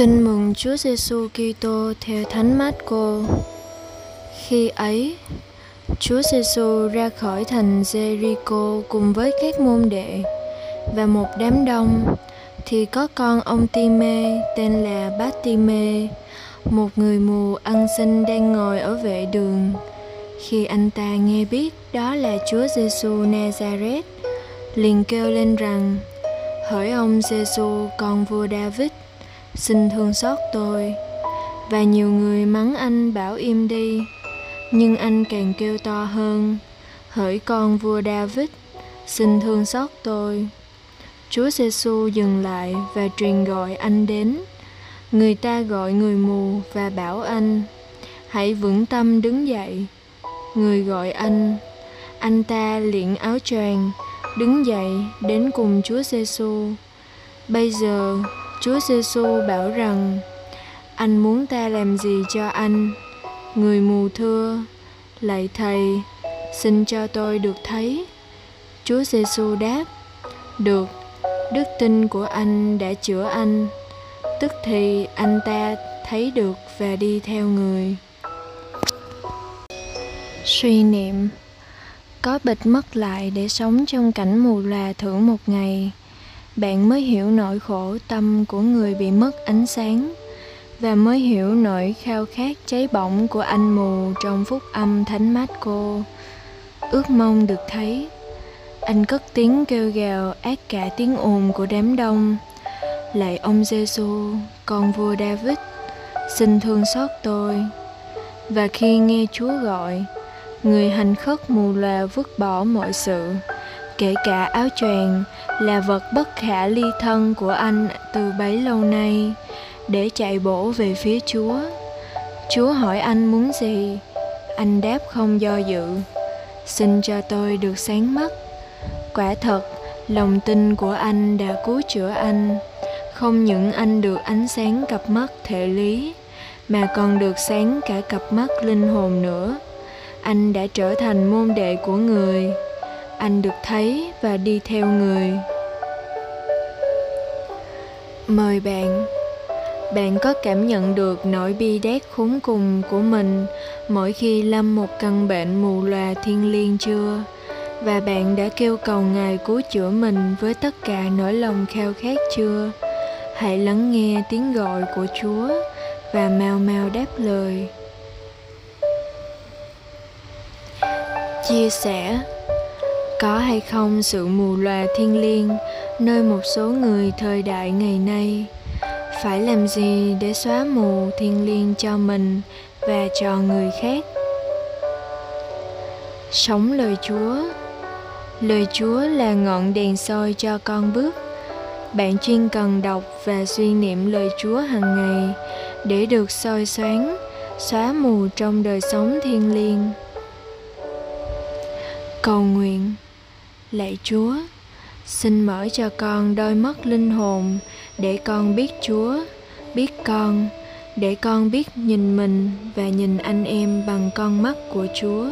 Tin mừng Chúa Giêsu Kitô theo Thánh Mát-cô. Khi ấy, Chúa Giêsu ra khỏi thành Jericho cùng với các môn đệ và một đám đông thì có con ông Timê tên là Bát Timê, một người mù ăn xin đang ngồi ở vệ đường. Khi anh ta nghe biết đó là Chúa Giêsu Nazareth, liền kêu lên rằng: Hỡi ông Giêsu con vua David, xin thương xót tôi. Và nhiều người mắng anh bảo im đi. Nhưng anh càng kêu to hơn. Hỡi con vua david, xin thương xót tôi. Chúa giêsu dừng lại và truyền gọi anh đến. Người ta gọi người mù và bảo anh, hãy vững tâm đứng dậy. Người gọi anh anh ta liện áo choàng, đứng dậy đến cùng chúa giêsu bây giờ Chúa Giêsu bảo rằng anh muốn ta làm gì cho anh? Người mù thưa, lạy thầy, xin cho tôi được thấy. Chúa Giêsu đáp, được, đức tin của anh đã chữa anh. Tức thì anh ta thấy được và đi theo người. Suy niệm Có bịt mất lại để sống trong cảnh mù lòa thử một ngày bạn mới hiểu nỗi khổ tâm của người bị mất ánh sáng và mới hiểu nỗi khao khát cháy bỏng của anh mù trong phúc âm thánh mát cô. Ước mong được thấy, anh cất tiếng kêu gào ác cả tiếng ồn của đám đông. Lạy ông giêsu con vua david xin thương xót tôi. Và khi nghe chúa gọi, người hành khất mù lòa vứt bỏ mọi sự kể cả áo choàng, là vật bất khả ly thân của anh từ bấy lâu nay, để chạy bổ về phía chúa. Chúa hỏi anh muốn gì? Anh đáp không do dự. Xin cho tôi được sáng mắt. Quả thật, lòng tin của anh đã cứu chữa anh. Không những anh được ánh sáng cặp mắt thể lý, mà còn được sáng cả cặp mắt linh hồn nữa. Anh đã trở thành môn đệ của người anh được thấy và đi theo người. Mời bạn. Bạn có cảm nhận được nỗi bi đát khốn cùng của mình mỗi khi lâm một căn bệnh mù lòa thiên liêng chưa? Và bạn đã kêu cầu ngài cứu chữa mình với tất cả nỗi lòng khao khát chưa? Hãy lắng nghe tiếng gọi của chúa và mau mau đáp lời. Chia sẻ có hay không sự mù lòa thiên liêng nơi một số người thời đại ngày nay? Phải làm gì để xóa mù thiên liêng cho mình và cho người khác? Sống lời chúa. Lời chúa là ngọn đèn soi cho con bước. Bạn chuyên cần đọc và suy niệm lời chúa hàng ngày để được soi sáng, xóa mù trong đời sống thiên liêng. Cầu nguyện lạy chúa, xin mở cho con đôi mắt linh hồn để con biết chúa, biết con, để con biết nhìn mình và nhìn anh em bằng con mắt của chúa.